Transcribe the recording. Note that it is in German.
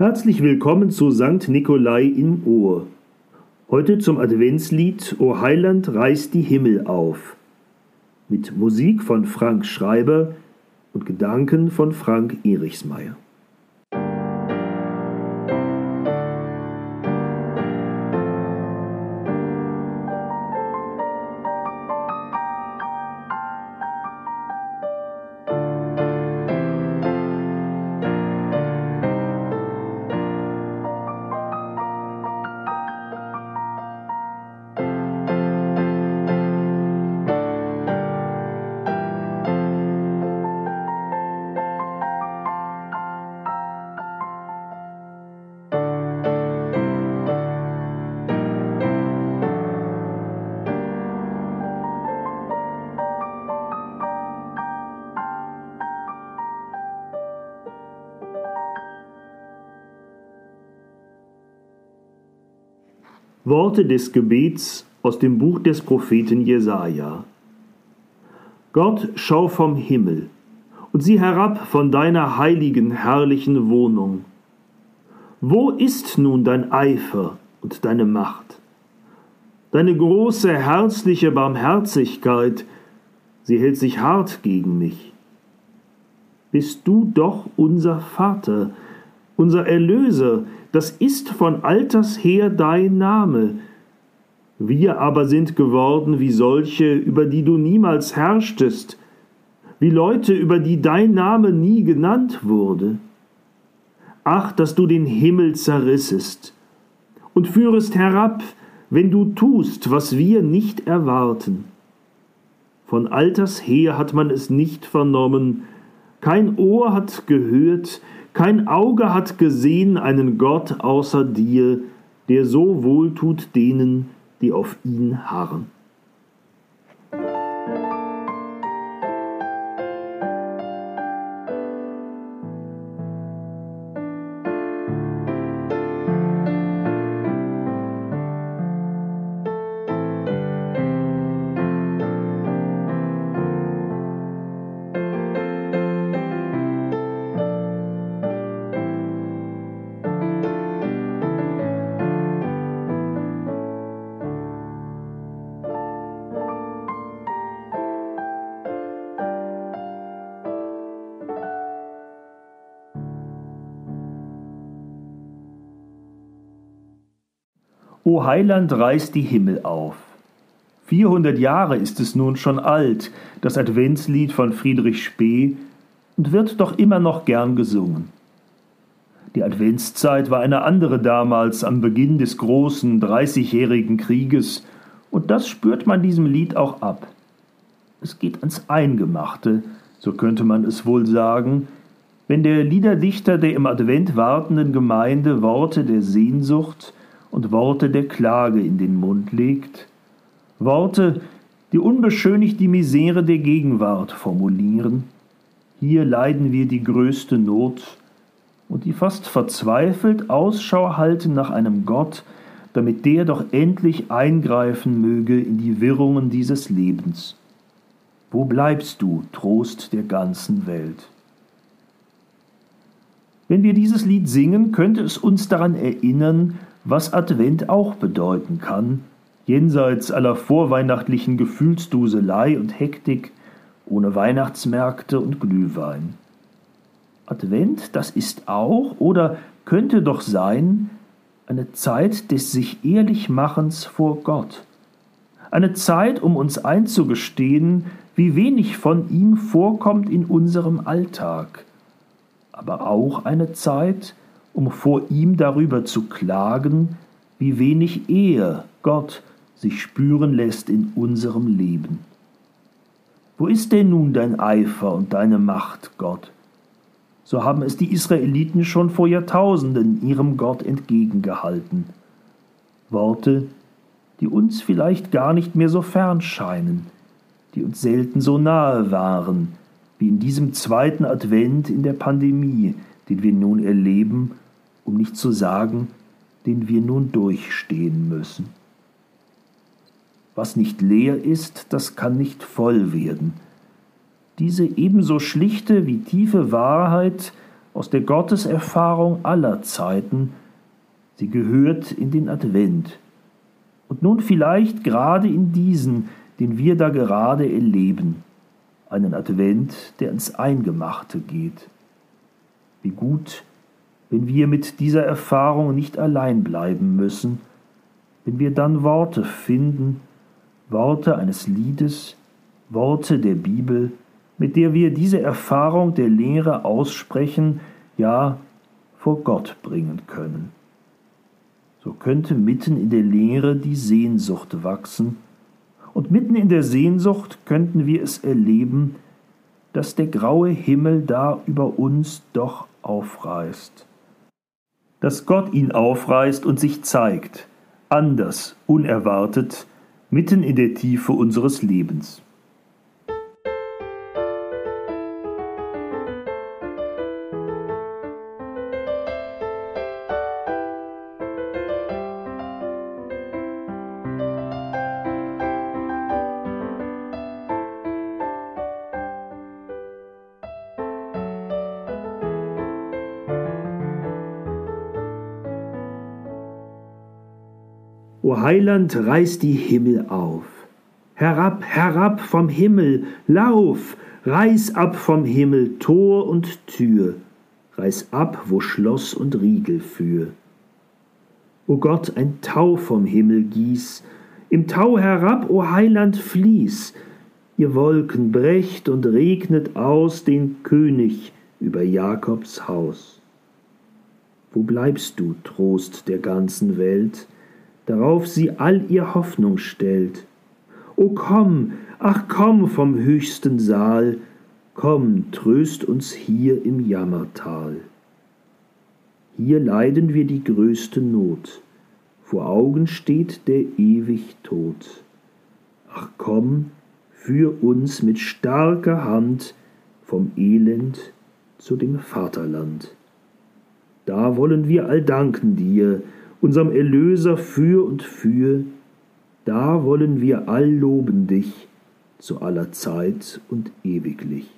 Herzlich willkommen zu Sankt Nikolai im Ohr. Heute zum Adventslied O Heiland reißt die Himmel auf. Mit Musik von Frank Schreiber und Gedanken von Frank Erichsmeier. Worte des Gebets aus dem Buch des Propheten Jesaja. Gott, schau vom Himmel und sieh herab von deiner heiligen, herrlichen Wohnung. Wo ist nun dein Eifer und deine Macht? Deine große, herzliche Barmherzigkeit, sie hält sich hart gegen mich. Bist du doch unser Vater, unser Erlöser, das ist von alters her dein Name. Wir aber sind geworden wie solche, über die du niemals herrschtest, wie Leute, über die dein Name nie genannt wurde. Ach, dass du den Himmel zerrissest und führest herab, wenn du tust, was wir nicht erwarten. Von alters her hat man es nicht vernommen, kein Ohr hat gehört, kein Auge hat gesehen einen Gott außer dir, der so wohltut denen, die auf ihn harren. O Heiland reißt die Himmel auf. 400 Jahre ist es nun schon alt, das Adventslied von Friedrich Spee, und wird doch immer noch gern gesungen. Die Adventszeit war eine andere damals am Beginn des großen Dreißigjährigen Krieges, und das spürt man diesem Lied auch ab. Es geht ans Eingemachte, so könnte man es wohl sagen, wenn der Liederdichter der im Advent wartenden Gemeinde Worte der Sehnsucht, und Worte der Klage in den Mund legt, Worte, die unbeschönigt die Misere der Gegenwart formulieren. Hier leiden wir die größte Not und die fast verzweifelt Ausschau halten nach einem Gott, damit der doch endlich eingreifen möge in die Wirrungen dieses Lebens. Wo bleibst du, Trost der ganzen Welt? Wenn wir dieses Lied singen, könnte es uns daran erinnern, was Advent auch bedeuten kann, jenseits aller vorweihnachtlichen Gefühlsduselei und Hektik, ohne Weihnachtsmärkte und Glühwein. Advent, das ist auch oder könnte doch sein eine Zeit des sich Ehrlichmachens vor Gott, eine Zeit, um uns einzugestehen, wie wenig von ihm vorkommt in unserem Alltag, aber auch eine Zeit, um vor ihm darüber zu klagen, wie wenig er, Gott, sich spüren lässt in unserem Leben. Wo ist denn nun dein Eifer und deine Macht, Gott? So haben es die Israeliten schon vor Jahrtausenden ihrem Gott entgegengehalten. Worte, die uns vielleicht gar nicht mehr so fern scheinen, die uns selten so nahe waren, wie in diesem zweiten Advent in der Pandemie, den wir nun erleben, um nicht zu sagen, den wir nun durchstehen müssen. Was nicht leer ist, das kann nicht voll werden. Diese ebenso schlichte wie tiefe Wahrheit aus der Gotteserfahrung aller Zeiten, sie gehört in den Advent. Und nun vielleicht gerade in diesen, den wir da gerade erleben, einen Advent, der ins Eingemachte geht. Wie gut, wenn wir mit dieser Erfahrung nicht allein bleiben müssen, wenn wir dann Worte finden, Worte eines Liedes, Worte der Bibel, mit der wir diese Erfahrung der Lehre aussprechen, ja vor Gott bringen können. So könnte mitten in der Lehre die Sehnsucht wachsen, und mitten in der Sehnsucht könnten wir es erleben, dass der graue Himmel da über uns doch aufreißt. Dass Gott ihn aufreißt und sich zeigt, anders, unerwartet, mitten in der Tiefe unseres Lebens. O Heiland, reiß die Himmel auf. Herab, herab vom Himmel, lauf, reiß ab vom Himmel Tor und Tür, reiß ab, wo Schloss und Riegel für. O Gott, ein Tau vom Himmel gieß, im Tau herab, o Heiland, fließ, ihr Wolken brecht und regnet aus den König über Jakobs Haus. Wo bleibst du, Trost der ganzen Welt? Darauf sie all ihr Hoffnung stellt. O komm, ach komm vom höchsten Saal, komm, tröst uns hier im Jammertal. Hier leiden wir die größte Not, vor Augen steht der ewig Tod. Ach komm, führ uns mit starker Hand vom Elend zu dem Vaterland. Da wollen wir all danken dir, unserem Erlöser für und für, da wollen wir all loben dich zu aller Zeit und ewiglich.